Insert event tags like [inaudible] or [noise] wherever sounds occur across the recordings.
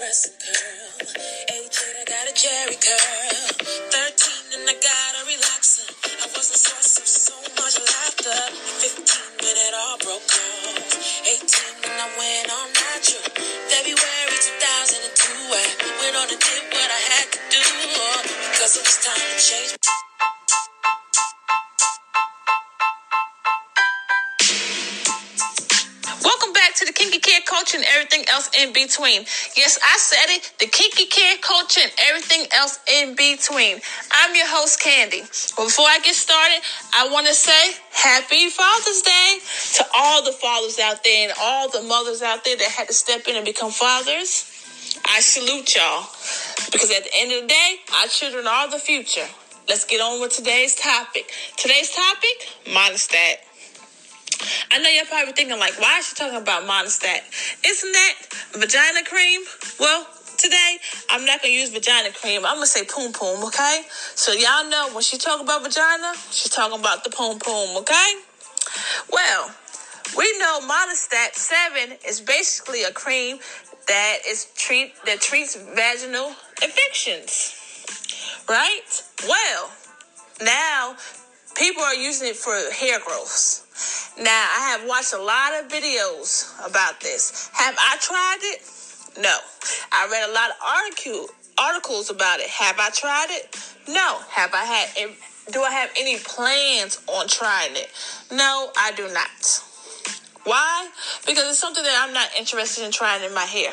dress and curl. 18, I got a Jheri curl. 13, and I got a relaxer. I was the source of so much laughter. 15, when it all broke off. 18, when I went on natural. February 2002, I went on and did what I had to do. Because it was time to change. Back to the Kinky Care Culture and everything else in between. Yes, I said it. The Kinky Care Culture and everything else in between. I'm your host, Candy. But before I get started, I want to say Happy Father's Day to all the fathers out there and all the mothers out there that had to step in and become fathers. I salute y'all because at the end of the day, our children are the future. Let's get on with today's topic. Today's topic, Monistat. I know you're probably thinking like, why is she talking about Monistat? Isn't that vagina cream? Well, today I'm not gonna use vagina cream. I'm gonna say poom poom, okay? So y'all know when she talk about vagina, she's talking about the poom poom, okay? Well, we know Monistat seven is basically a cream that is treat that treats vaginal infections, right? Well, now people are using it for hair growths. Now, I have watched a lot of videos about this. Have I tried it? No. I read a lot of article, articles about it. Have I tried it? No. Have I had do I have any plans on trying it? No, I do not. Why? Because it's something that I'm not interested in trying in my hair.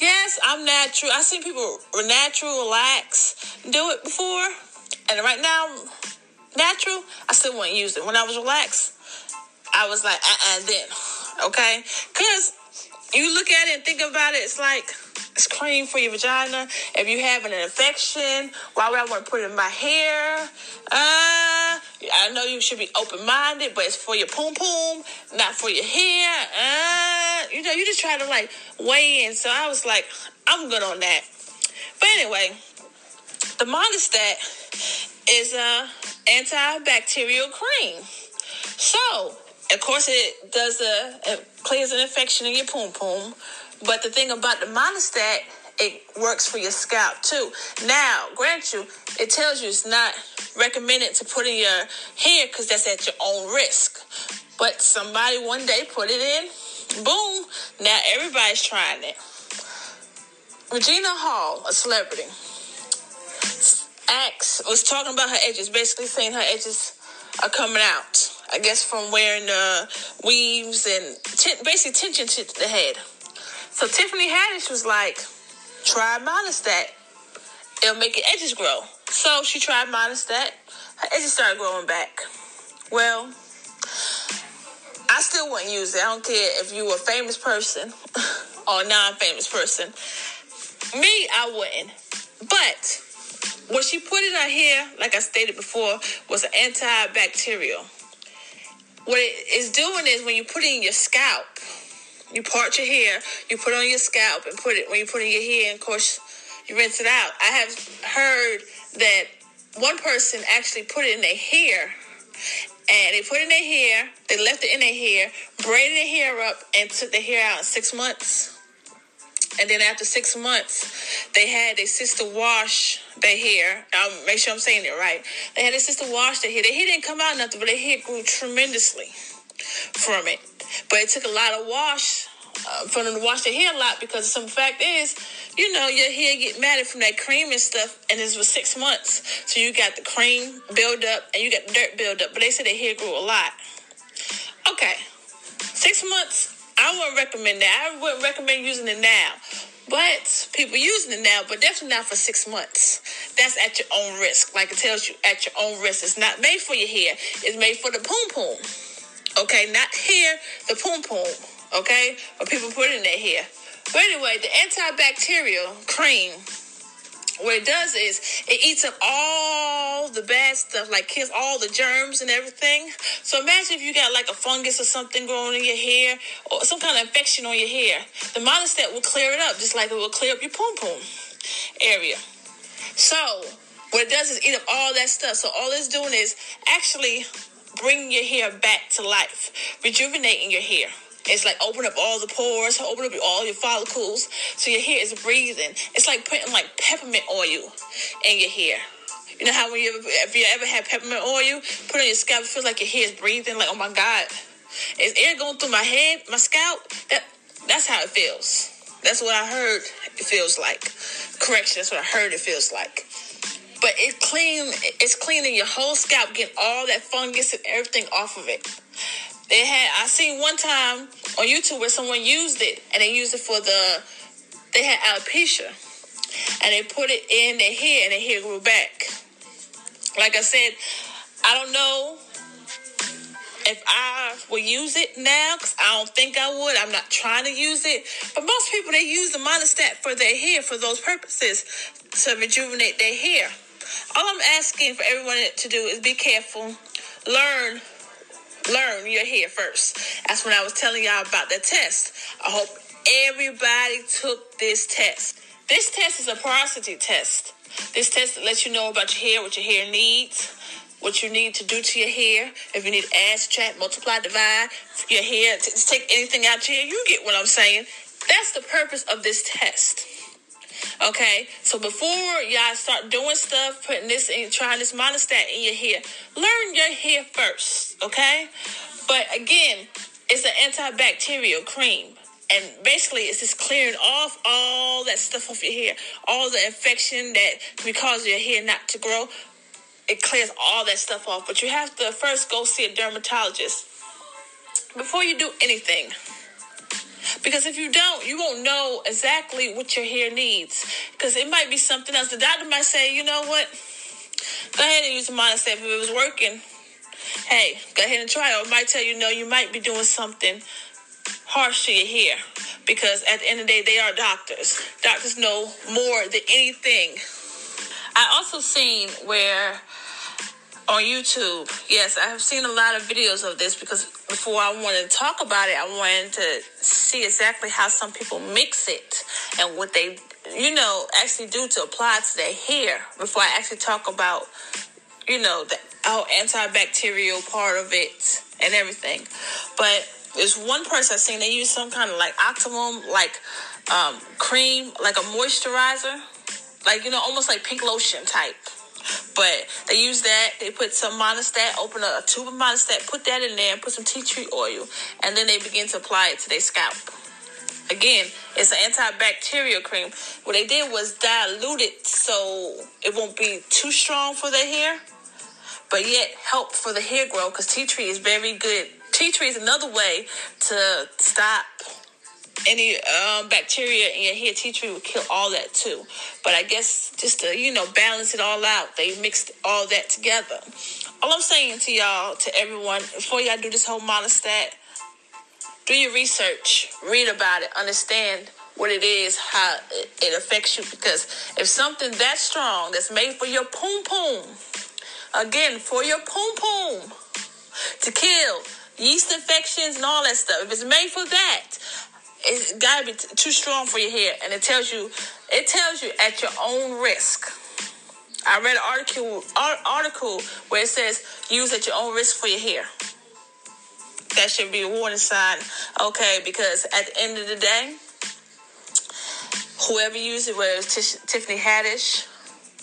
Yes, I'm natural. I've seen people natural, relax, do it before. And right now, natural, I still wouldn't use it. When I was relaxed, I was like, uh-uh, then. Okay? Because you look at it and think about it, it's like, it's cream for your vagina. If you having an infection, why would I want to put it in my hair? Uh, I know you should be open minded, but it's for your poom poom, not for your hair. Uh, you know, you just try to like weigh in. So I was like, I'm good on that. But anyway, the Monistat is a antibacterial cream. So of course, it does a it clears an infection in your poom poom. But the thing about the Monistat, it works for your scalp too. Now, grant you, it tells you it's not recommended to put in your hair because that's at your own risk. But somebody one day put it in, boom, now everybody's trying it. Regina Hall, a celebrity, Axe was talking about her edges, basically saying her edges are coming out. I guess from wearing uh, weaves and t- basically tension to the head. So Tiffany Haddish was like, try Monistat. It'll make your edges grow. So she tried Monistat. Her edges started growing back. Well, I still wouldn't use it. I don't care if you were a famous person [laughs] or a non-famous person. Me, I wouldn't. But what she put in her hair, like I stated before, was an antibacterial. What it is doing is when you put it in your scalp, you part your hair, you put on your scalp and put it when you put in your hair, and of course you rinse it out. I have heard that one person actually put it in their hair and they put in their hair, they left it in their hair, braided their hair up, and took the hair out in six months. And then after six months, they had their sister wash their hair. I'll make sure I'm saying it right. They had their sister wash their hair. Their hair didn't come out nothing, but their hair grew tremendously from it. But it took a lot of wash uh, for them to wash their hair a lot because some fact is, you know, your hair get matted from that cream and stuff, and this was six months. So you got the cream build up and you got the dirt build up. But they said their hair grew a lot. Okay, six months I wouldn't recommend that. I wouldn't recommend using it now. But people using it now, but definitely not for six months. That's at your own risk. Like it tells you, at your own risk. It's not made for your hair. It's made for the poom poom. Okay, not hair, the poom poom. Okay, but people put in their hair. But anyway, the antibacterial cream what it does is it eats up all the bad stuff, like kills all the germs and everything. So imagine if you got like a fungus or something growing in your hair or some kind of infection on your hair. The monostat will clear it up, just like it will clear up your poom poom area. So what it does is eat up all that stuff. So all it's doing is actually bringing your hair back to life, rejuvenating your hair. It's like open up all the pores, open up all your follicles, so your hair is breathing. It's like putting like peppermint oil in your hair. You know how when you ever, if you ever had peppermint oil, put on your scalp, it feels like your hair is breathing. Like oh my god, is air going through my head, my scalp? That that's how it feels. That's what I heard it feels like. Correction, that's what I heard it feels like. But it clean it's cleaning your whole scalp, getting all that fungus and everything off of it. They had I seen one time on YouTube where someone used it and they used it for the they had alopecia and they put it in their hair and their hair grew back. Like I said, I don't know if I will use it now, because I don't think I would. I'm not trying to use it. But most people, they use the Monistat for their hair for those purposes to rejuvenate their hair. All I'm asking for everyone to do is be careful. Learn learn your hair first. That's when I was telling y'all about the test. I hope everybody took this test. This test is a porosity test. This test lets you know about your hair, what your hair needs, what you need to do to your hair. If you need to add, subtract, multiply, divide your hair, take anything out your hair, you get what I'm saying. That's the purpose of this test. Okay, so before y'all start doing stuff, putting this in, trying this Monistat in your hair, learn your hair first. Okay, but again, it's an antibacterial cream. And basically, it's just clearing off all that stuff off your hair, all the infection that can cause your hair not to grow it clears all that stuff off. But you have to first go see a dermatologist before you do anything. Because if you don't, you won't know exactly what your hair needs. Because it might be something else. The doctor might say, you know what? Go ahead and use the Monistat if it was working. Hey, go ahead and try it. Or it might tell you, no, you might be doing something harsh to your hair. Because at the end of the day, they are doctors. Doctors know more than anything. I also seen where on YouTube. Yes, I have seen a lot of videos of this because before I wanted to talk about it, I wanted to see exactly how some people mix it and what they, you know, actually do to apply to their hair before I actually talk about, you know, the oh, antibacterial part of it and everything. But there's one person I seen they use some kind of like optimum like um, cream, like a moisturizer, like you know, almost like pink lotion type but they use that. They put some Monistat, open a, a tube of Monistat, put that in there, and put some tea tree oil, and then they begin to apply it to their scalp. Again, it's an antibacterial cream. What they did was dilute it so it won't be too strong for their hair, but yet help for the hair growth because tea tree is very good. Tea tree is another way to stop any um, bacteria in your tea tree would kill all that too. But I guess just to, you know, balance it all out, they mixed all that together. All I'm saying to y'all, to everyone, before y'all do this whole Monistat, do your research, read about it, understand what it is, how it affects you. Because if something that strong that's made for your poom poom, again, for your poom poom, to kill yeast infections and all that stuff, if it's made for that, it's got to be t- too strong for your hair, and it tells you, it tells you at your own risk. I read an article article where it says use at your own risk for your hair. That should be a warning sign, okay? Because at the end of the day, whoever uses it, whether it's Tish, Tiffany Haddish,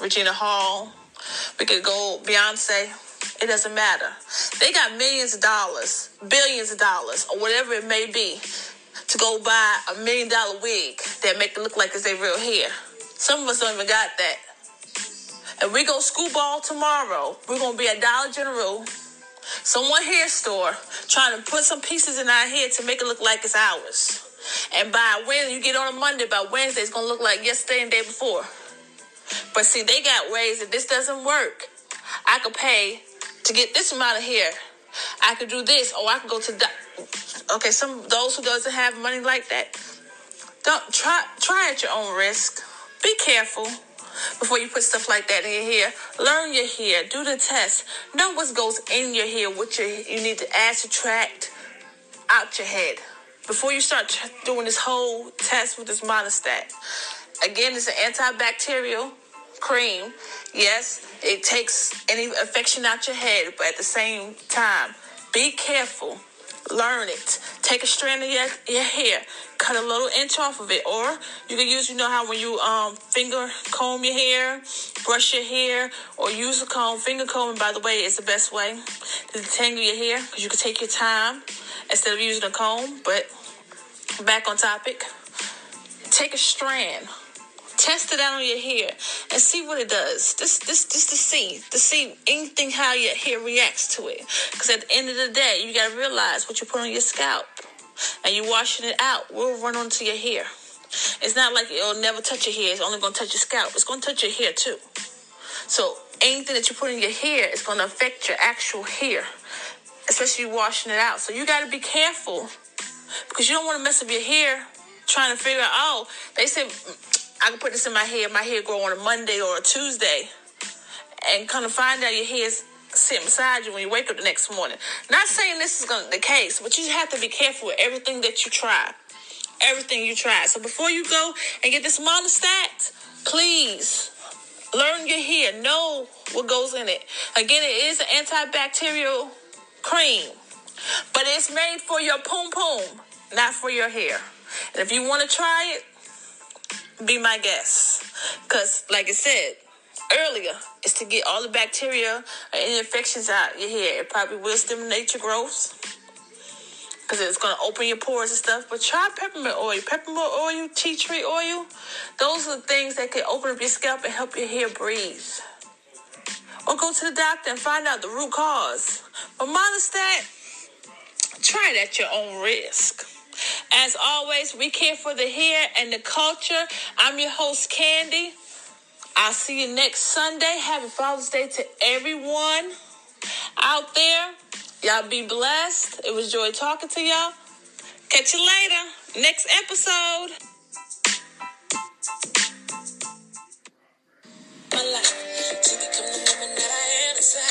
Regina Hall, we could go Beyonce. It doesn't matter. They got millions of dollars, billions of dollars, or whatever it may be to go buy a million dollar wig that make it look like it's their real hair. Some of us don't even got that. And we go school ball tomorrow. We're gonna be at Dollar General, someone hair store, trying to put some pieces in our hair to make it look like it's ours. And by when you get on a Monday, by Wednesday, it's gonna look like yesterday and day before. But see, they got ways that this doesn't work. I could pay to get this amount of hair. I could do this, or I could go to. that. Okay, some those who doesn't have money like that, don't try try at your own risk. Be careful before you put stuff like that in your hair. Learn your hair. Do the test. Know what goes in your hair. What your you need to add, subtract out your head before you start doing this whole test with this Monistat. Again, it's an antibacterial cream. Yes, it takes any affection out your head, but at the same time, be careful Learn it. Take a strand of your, your hair, cut a little inch off of it, or you can use, you know how when you um finger comb your hair, brush your hair, or use a comb. Finger combing, by the way, is the best way to detangle your hair because you can take your time instead of using a comb. But back on topic, take a strand Test it out on your hair and see what it does. Just, just, just to see, to see anything how your hair reacts to it. Because at the end of the day, you gotta realize what you put on your scalp, and you washing it out will run onto your hair. It's not like it'll never touch your hair. It's only gonna touch your scalp. It's gonna touch your hair too. So anything that you put in your hair is gonna affect your actual hair, especially washing it out. So you gotta be careful because you don't want to mess up your hair trying to figure out. Oh, they said I can put this in my hair. My hair grow on a Monday or a Tuesday, and kind of find out your hair's sitting beside you when you wake up the next morning. Not saying this is gonna the case, but you have to be careful with everything that you try. Everything you try. So before you go and get this Monistat, please learn your hair. Know what goes in it. Again, it is an antibacterial cream, but it's made for your poom poom, not for your hair. And if you want to try it, be my guest. Because, like I said earlier, it's to get all the bacteria and any infections out your hair. It probably will stimulate your growth. Because it's going to open your pores and stuff. But try peppermint oil. Peppermint oil, tea tree oil. Those are the things that can open up your scalp and help your hair breathe. Or go to the doctor and find out the root cause. But Monistat, try it at your own risk. As always, we care for the hair and the culture. I'm your host, Candy. I'll see you next Sunday. Happy Father's Day to everyone out there. Y'all be blessed. It was joy talking to y'all. Catch you later. Next episode. this